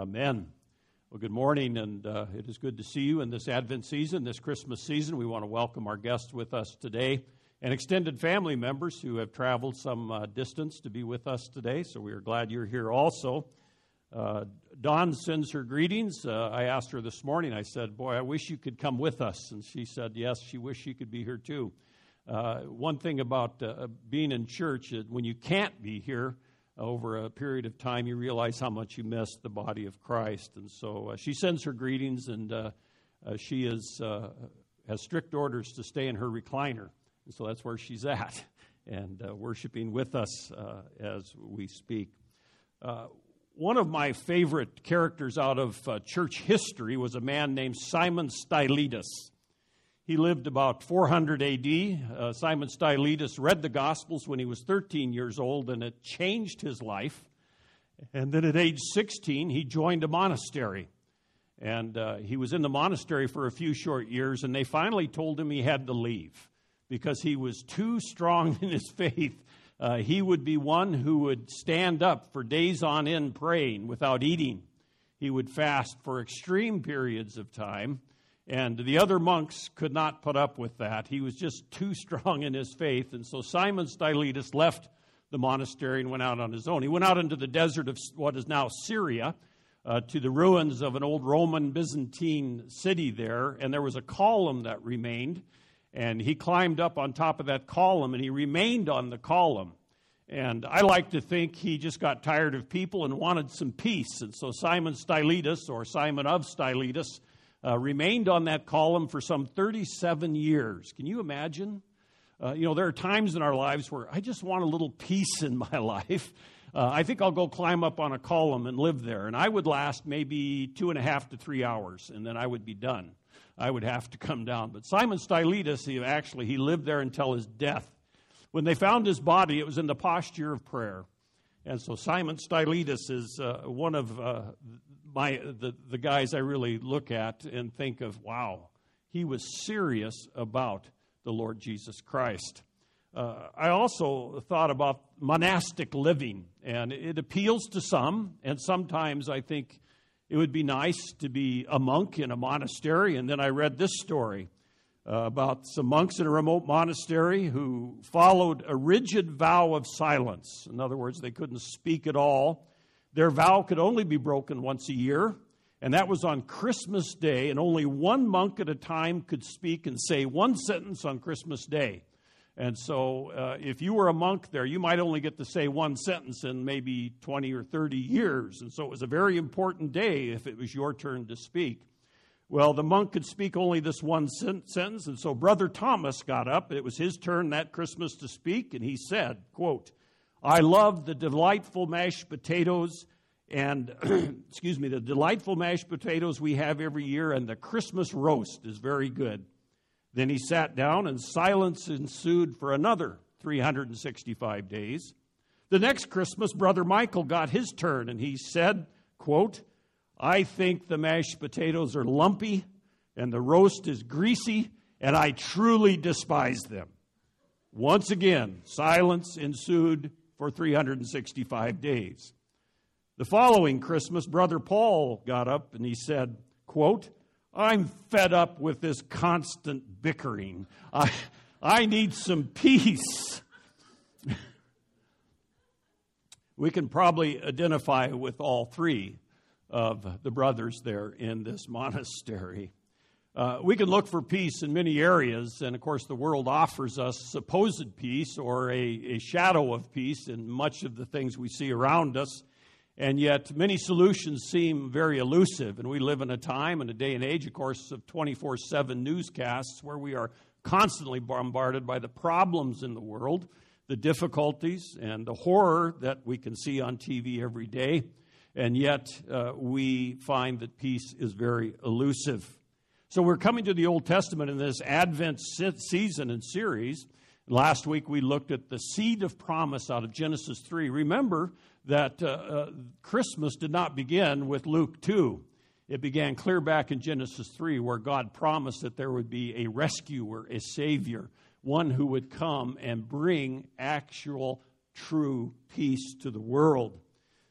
Amen. Well, good morning, and uh, it is good to see you in this Advent season, this Christmas season. We want to welcome our guests with us today and extended family members who have traveled some uh, distance to be with us today. So we are glad you're here also. Uh, Dawn sends her greetings. Uh, I asked her this morning, I said, Boy, I wish you could come with us. And she said, Yes, she wished she could be here too. Uh, one thing about uh, being in church, when you can't be here, over a period of time, you realize how much you miss the body of Christ. And so uh, she sends her greetings, and uh, uh, she is, uh, has strict orders to stay in her recliner. And so that's where she's at, and uh, worshiping with us uh, as we speak. one of my favorite characters out of church history was a man named Simon Stylites. He lived about 400 AD. Uh, Simon Stylites read the Gospels when he was 13 years old, and it changed his life. And then at age 16, he joined a monastery. And uh, he was in the monastery for a few short years, and they finally told him he had to leave because he was too strong in his faith. Uh, he would be one who would stand up for days on end praying without eating. He would fast for extreme periods of time. And the other monks could not put up with that. He was just too strong in his faith. And so Simon Stylites left the monastery and went out on his own. He went out into the desert of what is now Syria uh, to the ruins of an old Roman Byzantine city there. And there was a column that remained. And he climbed up on top of that column and he remained on the column. And I like to think he just got tired of people and wanted some peace. And so Simon Stylites, or Simon of Stylites, uh, remained on that column for some 37 years. Can you imagine? Uh, you know, there are times in our lives where I just want a little peace in my life. Uh, I think I'll go climb up on a column and live there. And I would last maybe two and a half to three hours, and then I would be done. I would have to come down. But Simon Stylites, he actually, he lived there until his death. When they found his body, it was in the posture of prayer. And so Simon Stylites is uh, one of uh, my the, the guys I really look at and think of, wow, he was serious about the Lord Jesus Christ. Uh, I also thought about monastic living, and it appeals to some, and sometimes I think it would be nice to be a monk in a monastery. And then I read this story uh, about some monks in a remote monastery who followed a rigid vow of silence. In other words, they couldn't speak at all their vow could only be broken once a year, and that was on Christmas Day, and only one monk at a time could speak and say one sentence on Christmas Day. And so, uh, if you were a monk there, you might only get to say one sentence in maybe 20 or 30 years. And so, it was a very important day if it was your turn to speak. Well, the monk could speak only this one sentence, and so Brother Thomas got up. It was his turn that Christmas to speak, and he said, quote, I love the delightful mashed potatoes and, excuse me, the delightful mashed potatoes we have every year, and the Christmas roast is very good. Then he sat down, and silence ensued for another 365 days. The next Christmas, Brother Michael got his turn, and he said, quote, I think the mashed potatoes are lumpy, and the roast is greasy, and I truly despise them. Once again, silence ensued for 365 days. The following Christmas, Brother Paul got up and he said, quote, I'm fed up with this constant bickering. I, I need some peace. we can probably identify with all three of the brothers there in this monastery. Uh, we can look for peace in many areas, and of course, the world offers us supposed peace or a, a shadow of peace in much of the things we see around us. And yet, many solutions seem very elusive. And we live in a time and a day and age, of course, of 24 7 newscasts where we are constantly bombarded by the problems in the world, the difficulties, and the horror that we can see on TV every day. And yet, uh, we find that peace is very elusive. So we're coming to the Old Testament in this Advent season and series. Last week we looked at the seed of promise out of Genesis 3. Remember that uh, uh, Christmas did not begin with Luke 2. It began clear back in Genesis 3, where God promised that there would be a rescuer, a savior, one who would come and bring actual, true peace to the world.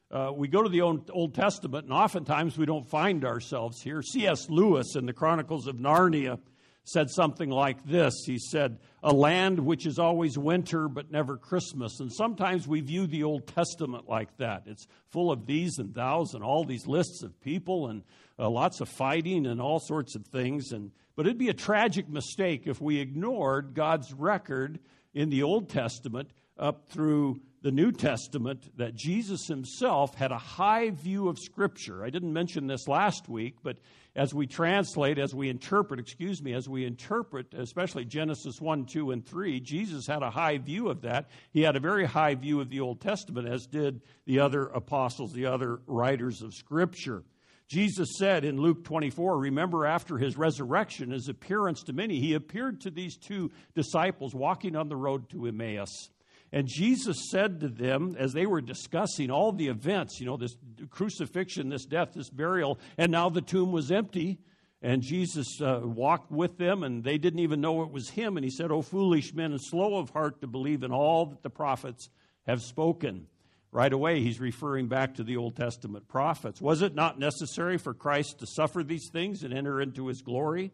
Uh, we go to the Old Testament, and oftentimes we don't find ourselves here. C.S. Lewis in the Chronicles of Narnia said something like this He said, A land which is always winter but never Christmas. And sometimes we view the Old Testament like that. It's full of these and thous and all these lists of people and uh, lots of fighting and all sorts of things. And, but it'd be a tragic mistake if we ignored God's record in the Old Testament up through the New Testament that Jesus himself had a high view of Scripture. I didn't mention this last week, but as we translate, as we interpret, excuse me, as we interpret, especially Genesis 1, 2, and 3, Jesus had a high view of that. He had a very high view of the Old Testament, as did the other apostles, the other writers of Scripture. Jesus said in Luke 24, remember after his resurrection, his appearance to many, he appeared to these two disciples walking on the road to Emmaus. And Jesus said to them, as they were discussing all the events, you know, this crucifixion, this death, this burial, and now the tomb was empty. And Jesus uh, walked with them, and they didn't even know it was him. And he said, O foolish men, and slow of heart to believe in all that the prophets have spoken. Right away, he's referring back to the Old Testament prophets. Was it not necessary for Christ to suffer these things and enter into his glory?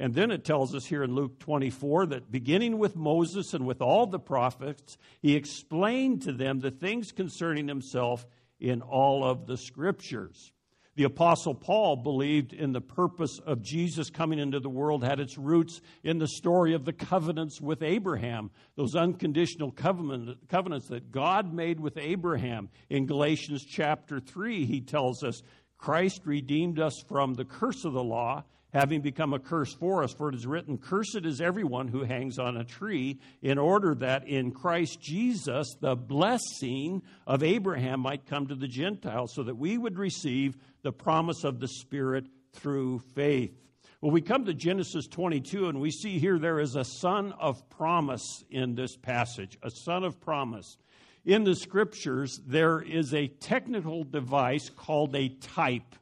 And then it tells us here in Luke 24 that beginning with Moses and with all the prophets, he explained to them the things concerning himself in all of the scriptures. The Apostle Paul believed in the purpose of Jesus coming into the world had its roots in the story of the covenants with Abraham, those unconditional covenant, covenants that God made with Abraham. In Galatians chapter 3, he tells us Christ redeemed us from the curse of the law having become a curse for us. For it is written, Cursed is everyone who hangs on a tree, in order that in Christ Jesus the blessing of Abraham might come to the Gentiles, so that we would receive the promise of the Spirit through faith. Well, we come to Genesis 22, and we see here there is a son of promise in this passage, a son of promise. In the scriptures, there is a technical device called a type.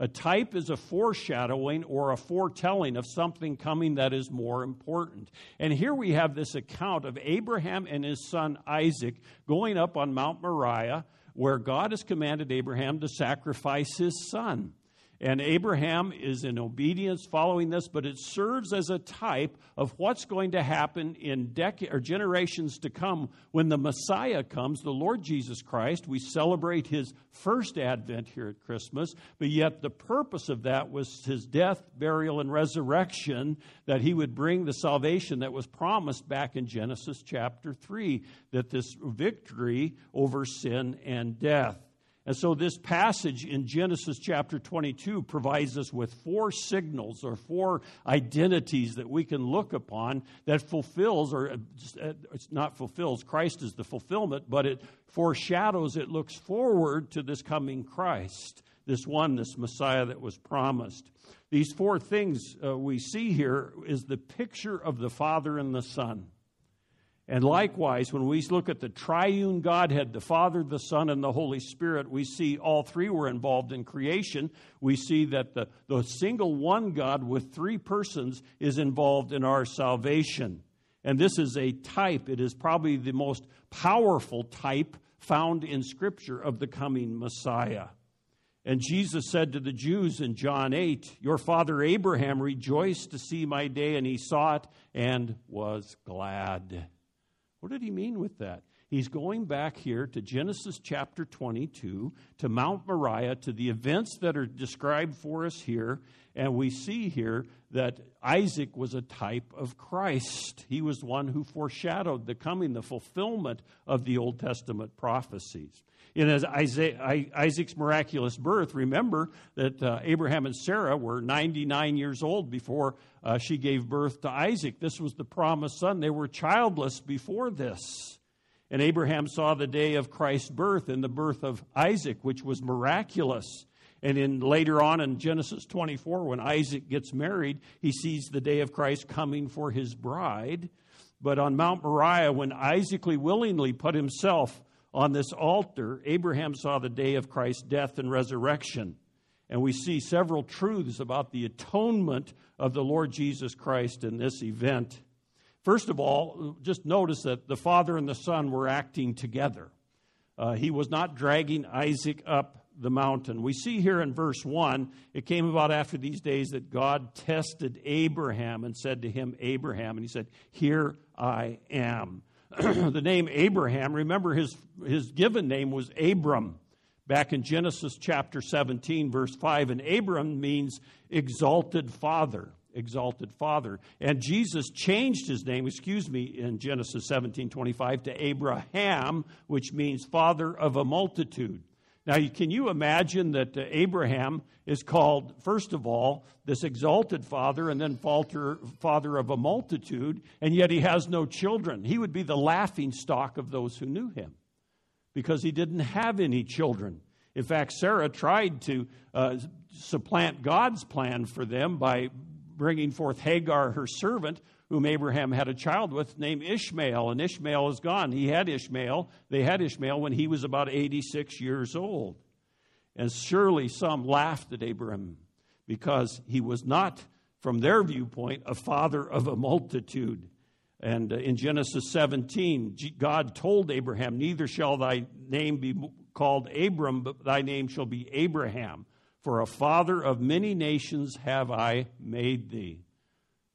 A type is a foreshadowing or a foretelling of something coming that is more important. And here we have this account of Abraham and his son Isaac going up on Mount Moriah, where God has commanded Abraham to sacrifice his son. And Abraham is in obedience following this, but it serves as a type of what's going to happen in decades or generations to come when the Messiah comes, the Lord Jesus Christ. We celebrate his first advent here at Christmas, but yet the purpose of that was his death, burial, and resurrection, that he would bring the salvation that was promised back in Genesis chapter 3, that this victory over sin and death. And so, this passage in Genesis chapter 22 provides us with four signals or four identities that we can look upon that fulfills, or uh, uh, it's not fulfills, Christ is the fulfillment, but it foreshadows, it looks forward to this coming Christ, this one, this Messiah that was promised. These four things uh, we see here is the picture of the Father and the Son. And likewise, when we look at the triune Godhead, the Father, the Son, and the Holy Spirit, we see all three were involved in creation. We see that the, the single one God with three persons is involved in our salvation. And this is a type, it is probably the most powerful type found in Scripture of the coming Messiah. And Jesus said to the Jews in John 8, Your father Abraham rejoiced to see my day, and he saw it and was glad. What did he mean with that? He's going back here to Genesis chapter 22, to Mount Moriah, to the events that are described for us here. And we see here that Isaac was a type of Christ. He was one who foreshadowed the coming, the fulfillment of the Old Testament prophecies. In Isaac's miraculous birth, remember that uh, Abraham and Sarah were 99 years old before uh, she gave birth to Isaac. This was the promised son. They were childless before this. And Abraham saw the day of Christ's birth and the birth of Isaac, which was miraculous. And in later on in Genesis 24, when Isaac gets married, he sees the day of Christ coming for his bride. But on Mount Moriah, when Isaac willingly put himself on this altar, Abraham saw the day of Christ's death and resurrection. And we see several truths about the atonement of the Lord Jesus Christ in this event. First of all, just notice that the Father and the Son were acting together. Uh, he was not dragging Isaac up the mountain. We see here in verse 1, it came about after these days that God tested Abraham and said to him, Abraham, and he said, Here I am. the name Abraham, remember his, his given name was Abram back in Genesis chapter 17, verse 5. And Abram means exalted father. Exalted father. And Jesus changed his name, excuse me, in Genesis 17 25 to Abraham, which means father of a multitude. Now, can you imagine that uh, Abraham is called, first of all, this exalted father and then falter, father of a multitude, and yet he has no children? He would be the laughing stock of those who knew him because he didn't have any children. In fact, Sarah tried to uh, supplant God's plan for them by bringing forth Hagar, her servant, whom Abraham had a child with, named Ishmael. And Ishmael is gone. He had Ishmael. They had Ishmael when he was about 86 years old. And surely some laughed at Abraham because he was not, from their viewpoint, a father of a multitude. And uh, in Genesis 17, God told Abraham, Neither shall thy name be called Abram, but thy name shall be Abraham. For a father of many nations have I made thee.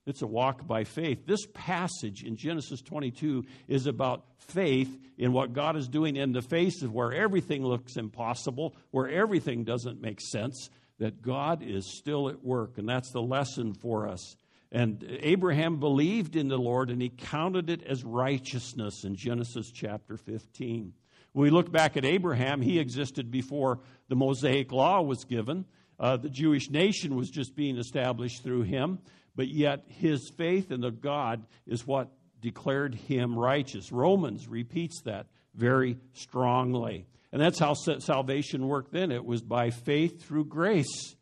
It's a walk by faith. This passage in Genesis 22 is about faith in what God is doing in the face of where everything looks impossible, where everything doesn't make sense, that God is still at work. And that's the lesson for us. And Abraham believed in the Lord and he counted it as righteousness in Genesis chapter 15. When we look back at Abraham, he existed before the Mosaic law was given. Uh, the Jewish nation was just being established through him but yet his faith in the God is what declared him righteous. Romans repeats that very strongly. And that's how salvation worked then. It was by faith through grace.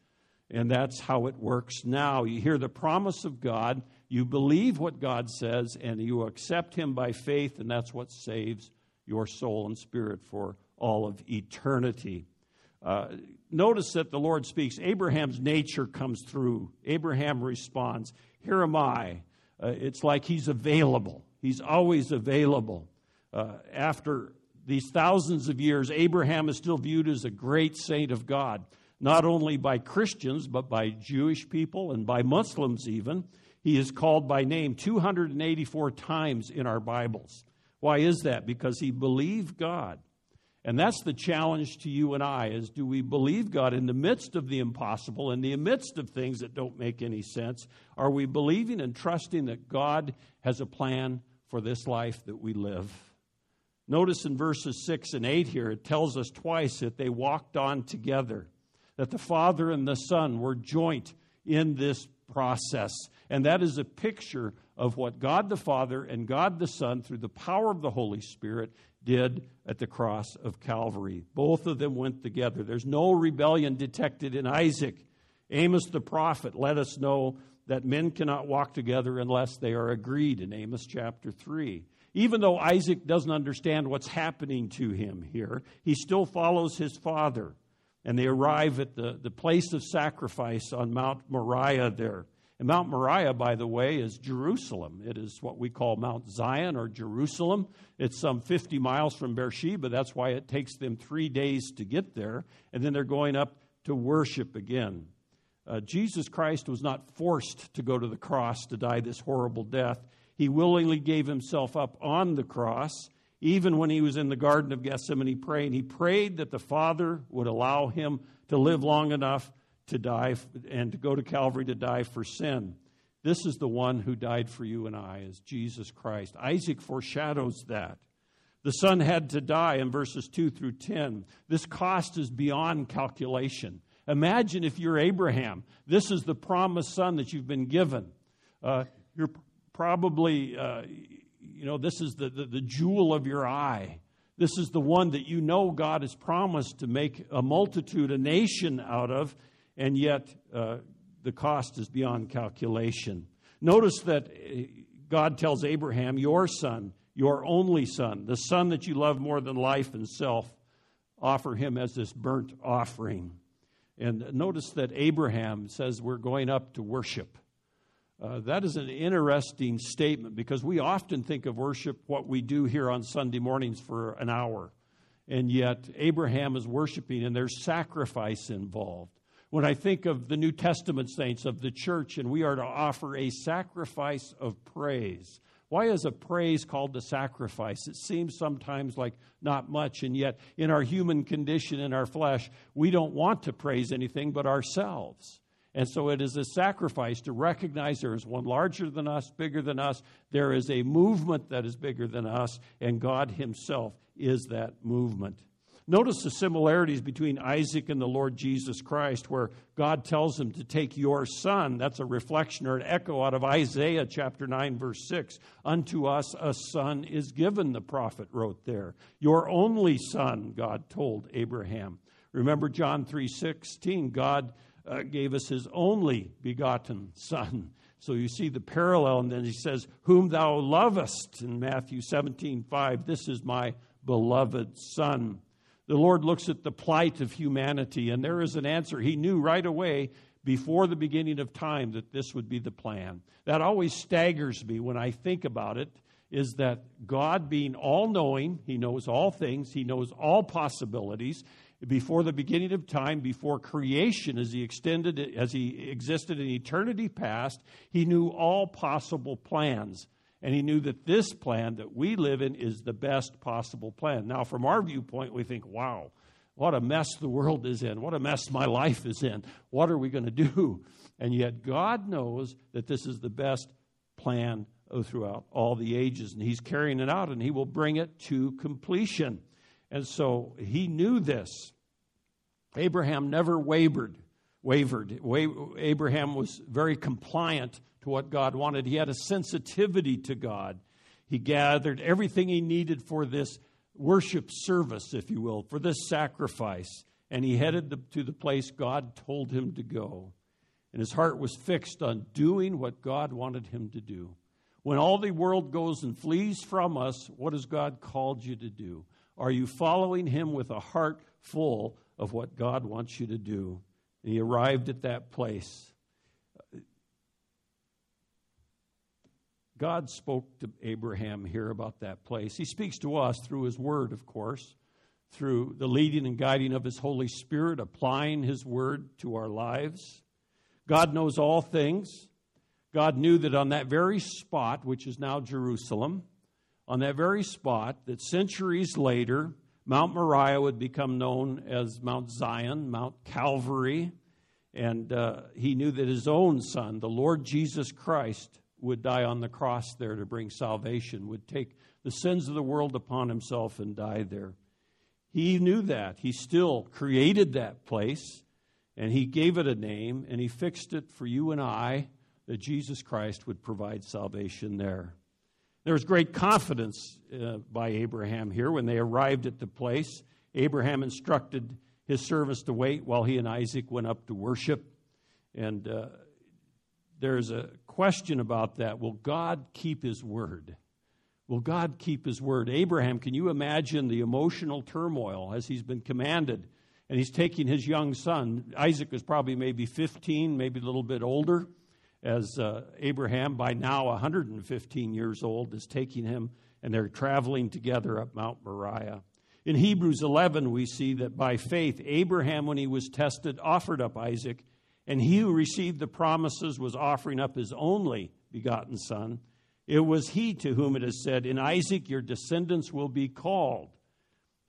And that's how it works now. You hear the promise of God, you believe what God says, and you accept Him by faith, and that's what saves your soul and spirit for all of eternity. Uh, notice that the Lord speaks. Abraham's nature comes through. Abraham responds, Here am I. Uh, it's like he's available, he's always available. Uh, after these thousands of years, Abraham is still viewed as a great saint of God, not only by Christians, but by Jewish people and by Muslims even. He is called by name 284 times in our Bibles. Why is that? Because he believed God. And that's the challenge to you and I is do we believe God in the midst of the impossible, in the midst of things that don't make any sense? Are we believing and trusting that God has a plan for this life that we live? Notice in verses 6 and 8 here, it tells us twice that they walked on together, that the Father and the Son were joint in this process. And that is a picture of what God the Father and God the Son, through the power of the Holy Spirit, did at the cross of Calvary. Both of them went together. There's no rebellion detected in Isaac. Amos the prophet let us know that men cannot walk together unless they are agreed in Amos chapter 3. Even though Isaac doesn't understand what's happening to him here, he still follows his father. And they arrive at the, the place of sacrifice on Mount Moriah there. And Mount Moriah, by the way, is Jerusalem. It is what we call Mount Zion or Jerusalem. It's some 50 miles from Beersheba. That's why it takes them three days to get there. And then they're going up to worship again. Uh, Jesus Christ was not forced to go to the cross to die this horrible death. He willingly gave himself up on the cross. Even when he was in the Garden of Gethsemane praying, he prayed that the Father would allow him to live long enough to die and to go to Calvary to die for sin. This is the one who died for you and I, is Jesus Christ. Isaac foreshadows that. The son had to die in verses 2 through 10. This cost is beyond calculation. Imagine if you're Abraham. This is the promised son that you've been given. Uh, you're probably, uh, you know, this is the, the, the jewel of your eye. This is the one that you know God has promised to make a multitude, a nation out of, and yet uh, the cost is beyond calculation. Notice that uh, God tells Abraham, Your son, your only son, the son that you love more than life and self, offer him as this burnt offering. And notice that Abraham says, We're going up to worship. Uh, that is an interesting statement because we often think of worship what we do here on Sunday mornings for an hour. and yet Abraham is worshiping, and there's sacrifice involved. When I think of the New Testament saints of the church, and we are to offer a sacrifice of praise. Why is a praise called a sacrifice? It seems sometimes like not much, and yet in our human condition, in our flesh, we don't want to praise anything but ourselves. And so it is a sacrifice to recognize there is one larger than us, bigger than us. There is a movement that is bigger than us, and God Himself is that movement. Notice the similarities between Isaac and the Lord Jesus Christ, where God tells him to take your son. That's a reflection or an echo out of Isaiah chapter 9, verse 6. Unto us a son is given, the prophet wrote there. Your only son, God told Abraham. Remember John 3 16, God uh, gave us his only begotten Son. So you see the parallel, and then he says, Whom thou lovest in Matthew 17 5, this is my beloved Son. The Lord looks at the plight of humanity, and there is an answer. He knew right away before the beginning of time that this would be the plan. That always staggers me when I think about it is that God, being all knowing, He knows all things, He knows all possibilities, before the beginning of time, before creation, as he extended, as he existed in eternity past, he knew all possible plans. And he knew that this plan that we live in is the best possible plan. Now, from our viewpoint, we think, wow, what a mess the world is in. What a mess my life is in. What are we going to do? And yet, God knows that this is the best plan throughout all the ages. And He's carrying it out, and He will bring it to completion. And so he knew this. Abraham never wavered. Wavered. Abraham was very compliant to what God wanted. He had a sensitivity to God. He gathered everything he needed for this worship service, if you will, for this sacrifice. And he headed to the place God told him to go. And his heart was fixed on doing what God wanted him to do. When all the world goes and flees from us, what has God called you to do? Are you following him with a heart full of what God wants you to do? And he arrived at that place. God spoke to Abraham here about that place. He speaks to us through his word, of course, through the leading and guiding of his Holy Spirit, applying his word to our lives. God knows all things. God knew that on that very spot, which is now Jerusalem, on that very spot that centuries later, Mount Moriah would become known as Mount Zion, Mount Calvary. And uh, he knew that his own son, the Lord Jesus Christ, would die on the cross there to bring salvation, would take the sins of the world upon himself and die there. He knew that. He still created that place, and he gave it a name, and he fixed it for you and I that Jesus Christ would provide salvation there. There was great confidence uh, by Abraham here when they arrived at the place. Abraham instructed his servants to wait while he and Isaac went up to worship. And uh, there's a question about that. Will God keep his word? Will God keep his word? Abraham, can you imagine the emotional turmoil as he's been commanded? And he's taking his young son. Isaac was probably maybe 15, maybe a little bit older as uh, Abraham, by now 115 years old, is taking him and they're traveling together up Mount Moriah. In Hebrews 11, we see that by faith, Abraham, when he was tested, offered up Isaac, and he who received the promises was offering up his only begotten son. It was he to whom it is said, In Isaac your descendants will be called.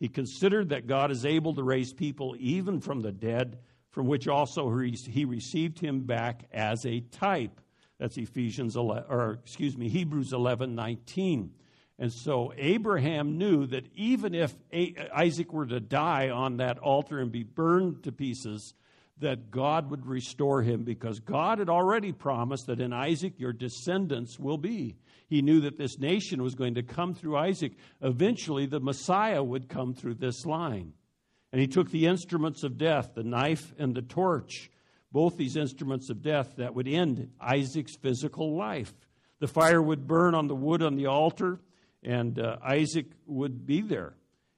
He considered that God is able to raise people even from the dead from which also he received him back as a type. That's Ephesians 11, or excuse me, Hebrews 11, 19. And so Abraham knew that even if Isaac were to die on that altar and be burned to pieces, that God would restore him because God had already promised that in Isaac your descendants will be. He knew that this nation was going to come through Isaac. Eventually, the Messiah would come through this line. And he took the instruments of death, the knife and the torch, both these instruments of death that would end Isaac's physical life. The fire would burn on the wood on the altar, and uh, Isaac would be there.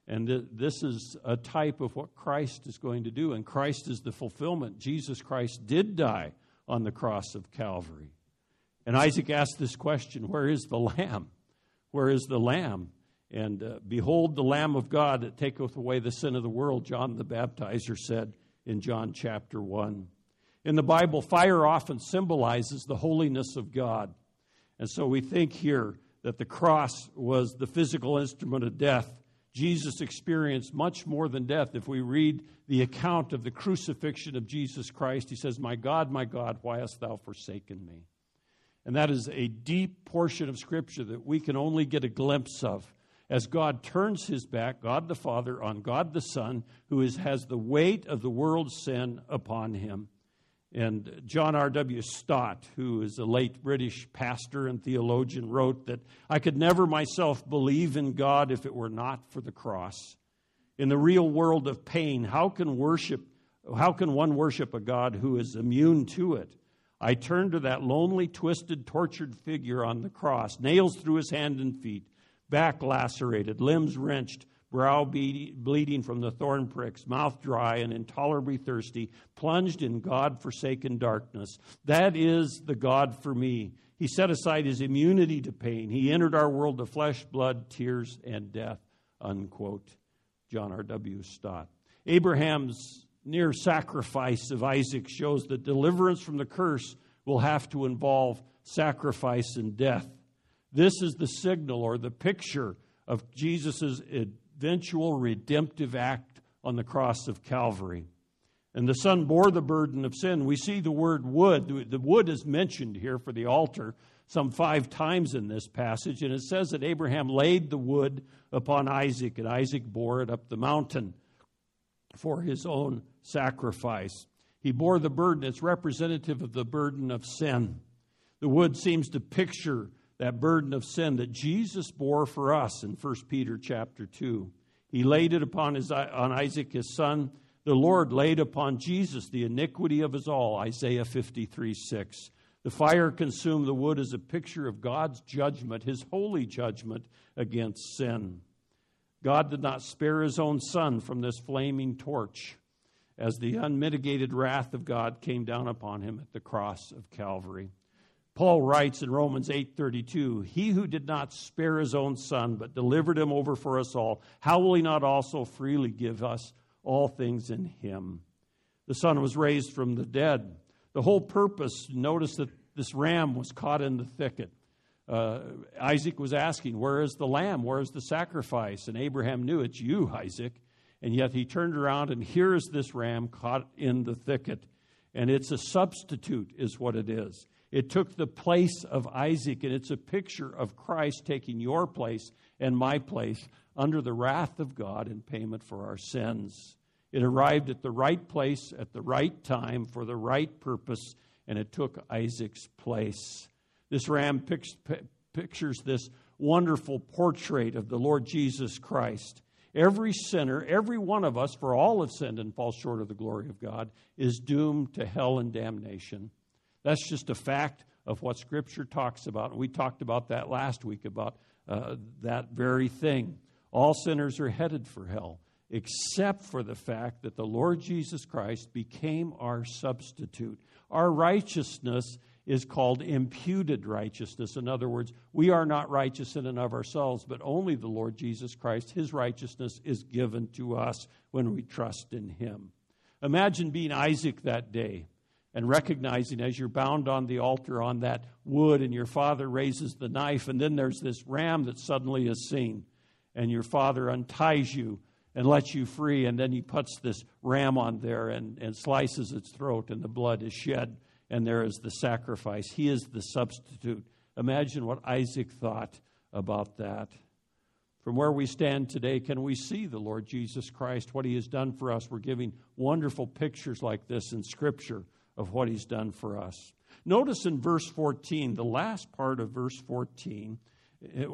And th- this is a type of what Christ is going to do, and Christ is the fulfillment. Jesus Christ did die on the cross of Calvary. And Isaac asked this question Where is the lamb? Where is the lamb? And uh, behold the Lamb of God that taketh away the sin of the world, John the Baptizer said in John chapter 1. In the Bible, fire often symbolizes the holiness of God. And so we think here that the cross was the physical instrument of death. Jesus experienced much more than death. If we read the account of the crucifixion of Jesus Christ, he says, My God, my God, why hast thou forsaken me? And that is a deep portion of Scripture that we can only get a glimpse of as God turns his back, God the Father, on God the Son, who is, has the weight of the world's sin upon him. And John R.W. Stott, who is a late British pastor and theologian, wrote that I could never myself believe in God if it were not for the cross. In the real world of pain, how can worship how can one worship a God who is immune to it? I turn to that lonely, twisted, tortured figure on the cross, nails through his hand and feet, back lacerated, limbs wrenched, brow bleeding from the thorn pricks, mouth dry and intolerably thirsty, plunged in God forsaken darkness. That is the God for me. He set aside his immunity to pain. He entered our world of flesh, blood, tears, and death. Unquote. John R.W. Stott. Abraham's near sacrifice of Isaac shows that deliverance from the curse will have to involve sacrifice and death. This is the signal or the picture of Jesus' eventual redemptive act on the cross of Calvary. And the Son bore the burden of sin. We see the word wood. The wood is mentioned here for the altar some five times in this passage. And it says that Abraham laid the wood upon Isaac, and Isaac bore it up the mountain for his own sacrifice. He bore the burden. It's representative of the burden of sin. The wood seems to picture that burden of sin that Jesus bore for us in 1 Peter chapter 2. He laid it upon his, on Isaac his son. The Lord laid upon Jesus the iniquity of us all, Isaiah 53 6. The fire consumed the wood as a picture of God's judgment, his holy judgment against sin. God did not spare his own son from this flaming torch as the unmitigated wrath of God came down upon him at the cross of Calvary. Paul writes in Romans 8:32, "He who did not spare his own son but delivered him over for us all, how will he not also freely give us all things in him?" The son was raised from the dead. The whole purpose, notice that this ram was caught in the thicket. Uh, Isaac was asking, Where is the lamb? Where is the sacrifice? And Abraham knew it's you, Isaac. And yet he turned around, and here is this ram caught in the thicket. And it's a substitute, is what it is. It took the place of Isaac, and it's a picture of Christ taking your place and my place under the wrath of God in payment for our sins. It arrived at the right place at the right time for the right purpose, and it took Isaac's place. This ram pictures this wonderful portrait of the Lord Jesus Christ. Every sinner, every one of us, for all have sinned and fall short of the glory of God, is doomed to hell and damnation. That's just a fact of what Scripture talks about. We talked about that last week about uh, that very thing. All sinners are headed for hell, except for the fact that the Lord Jesus Christ became our substitute. Our righteousness is called imputed righteousness. In other words, we are not righteous in and of ourselves, but only the Lord Jesus Christ. His righteousness is given to us when we trust in Him. Imagine being Isaac that day and recognizing as you're bound on the altar on that wood and your father raises the knife and then there's this ram that suddenly is seen and your father unties you and lets you free and then he puts this ram on there and, and slices its throat and the blood is shed and there is the sacrifice. He is the substitute. Imagine what isaac thought about that. From where we stand today can we see the lord jesus christ what he has done for us? We're giving wonderful pictures like this in scripture of what he's done for us. Notice in verse 14, the last part of verse 14,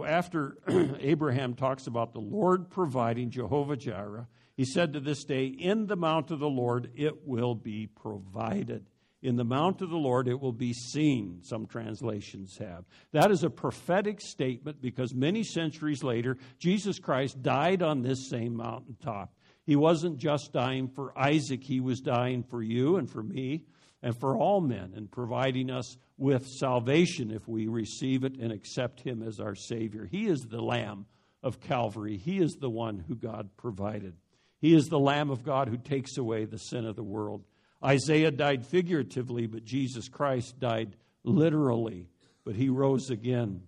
after Abraham talks about the Lord providing Jehovah Jireh, he said to this day, In the mount of the Lord it will be provided. In the mount of the Lord it will be seen, some translations have. That is a prophetic statement because many centuries later, Jesus Christ died on this same mountaintop. He wasn't just dying for Isaac, he was dying for you and for me and for all men, and providing us with salvation if we receive it and accept Him as our Savior. He is the Lamb of Calvary. He is the one who God provided. He is the Lamb of God who takes away the sin of the world. Isaiah died figuratively, but Jesus Christ died literally, but he rose again.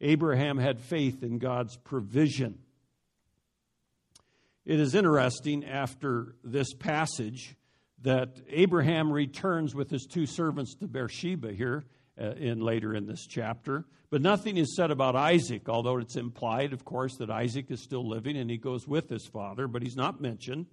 Abraham had faith in God's provision. It is interesting after this passage that Abraham returns with his two servants to Beersheba here uh, in later in this chapter. But nothing is said about Isaac, although it's implied, of course, that Isaac is still living and he goes with his father, but he's not mentioned.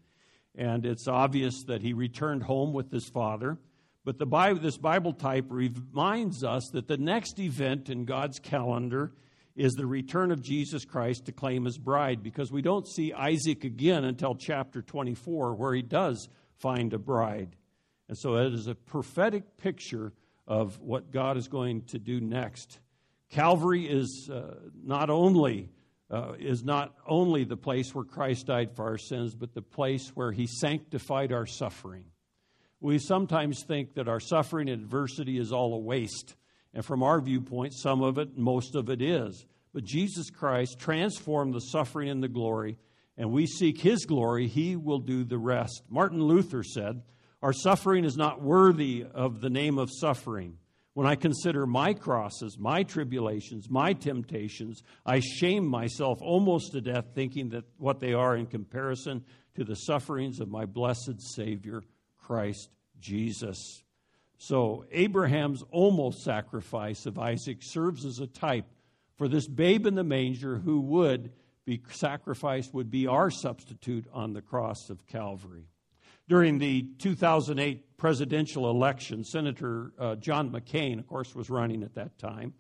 And it's obvious that he returned home with his father. But the Bible, this Bible type reminds us that the next event in God's calendar is the return of Jesus Christ to claim his bride, because we don't see Isaac again until chapter 24, where he does find a bride. And so it is a prophetic picture of what God is going to do next. Calvary is uh, not only uh, is not only the place where Christ died for our sins, but the place where He sanctified our suffering. We sometimes think that our suffering and adversity is all a waste, and from our viewpoint, some of it, most of it is. But Jesus Christ transformed the suffering into glory, and we seek His glory. He will do the rest. Martin Luther said, Our suffering is not worthy of the name of suffering. When I consider my crosses, my tribulations, my temptations, I shame myself almost to death thinking that what they are in comparison to the sufferings of my blessed Savior, Christ Jesus. So, Abraham's almost sacrifice of Isaac serves as a type for this babe in the manger who would be sacrificed, would be our substitute on the cross of Calvary. During the 2008 presidential election, Senator uh, John McCain, of course, was running at that time.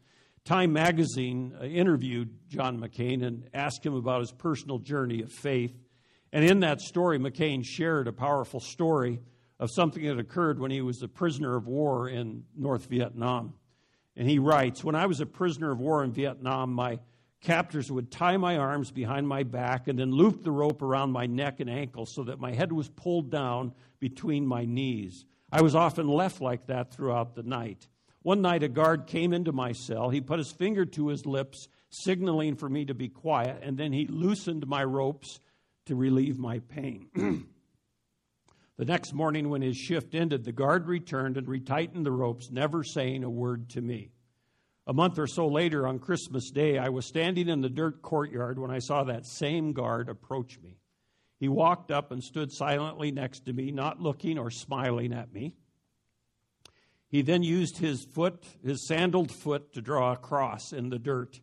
Time magazine uh, interviewed John McCain and asked him about his personal journey of faith. And in that story, McCain shared a powerful story of something that occurred when he was a prisoner of war in North Vietnam. And he writes When I was a prisoner of war in Vietnam, my captors would tie my arms behind my back and then loop the rope around my neck and ankles so that my head was pulled down between my knees. I was often left like that throughout the night. One night, a guard came into my cell. He put his finger to his lips, signaling for me to be quiet, and then he loosened my ropes to relieve my pain. the next morning, when his shift ended, the guard returned and retightened the ropes, never saying a word to me. A month or so later, on Christmas Day, I was standing in the dirt courtyard when I saw that same guard approach me. He walked up and stood silently next to me, not looking or smiling at me. He then used his foot, his sandaled foot, to draw a cross in the dirt.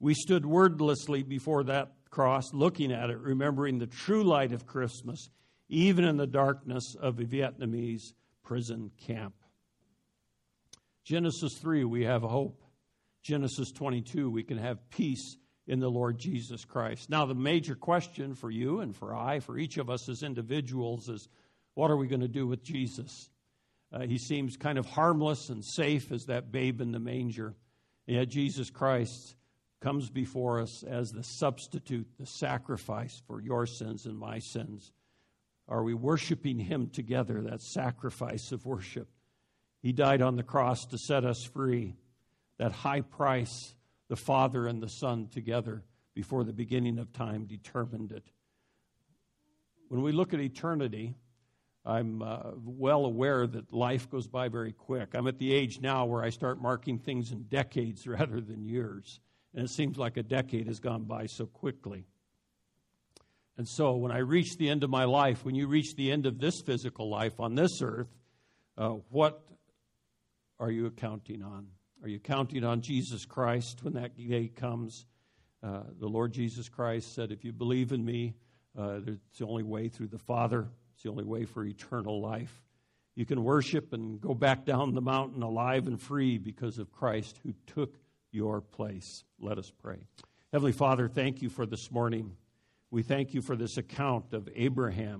We stood wordlessly before that cross, looking at it, remembering the true light of Christmas, even in the darkness of a Vietnamese prison camp. Genesis 3, we have hope. Genesis 22, we can have peace in the Lord Jesus Christ. Now, the major question for you and for I, for each of us as individuals, is what are we going to do with Jesus? Uh, he seems kind of harmless and safe as that babe in the manger. Yet, Jesus Christ comes before us as the substitute, the sacrifice for your sins and my sins. Are we worshiping Him together, that sacrifice of worship? He died on the cross to set us free that high price the Father and the Son together before the beginning of time determined it. When we look at eternity, I'm uh, well aware that life goes by very quick. I'm at the age now where I start marking things in decades rather than years. And it seems like a decade has gone by so quickly. And so when I reach the end of my life, when you reach the end of this physical life on this earth, uh, what are you counting on? Are you counting on Jesus Christ when that day comes? Uh, the Lord Jesus Christ said, If you believe in me, uh, it's the only way through the Father, it's the only way for eternal life. You can worship and go back down the mountain alive and free because of Christ who took your place. Let us pray. Heavenly Father, thank you for this morning. We thank you for this account of Abraham.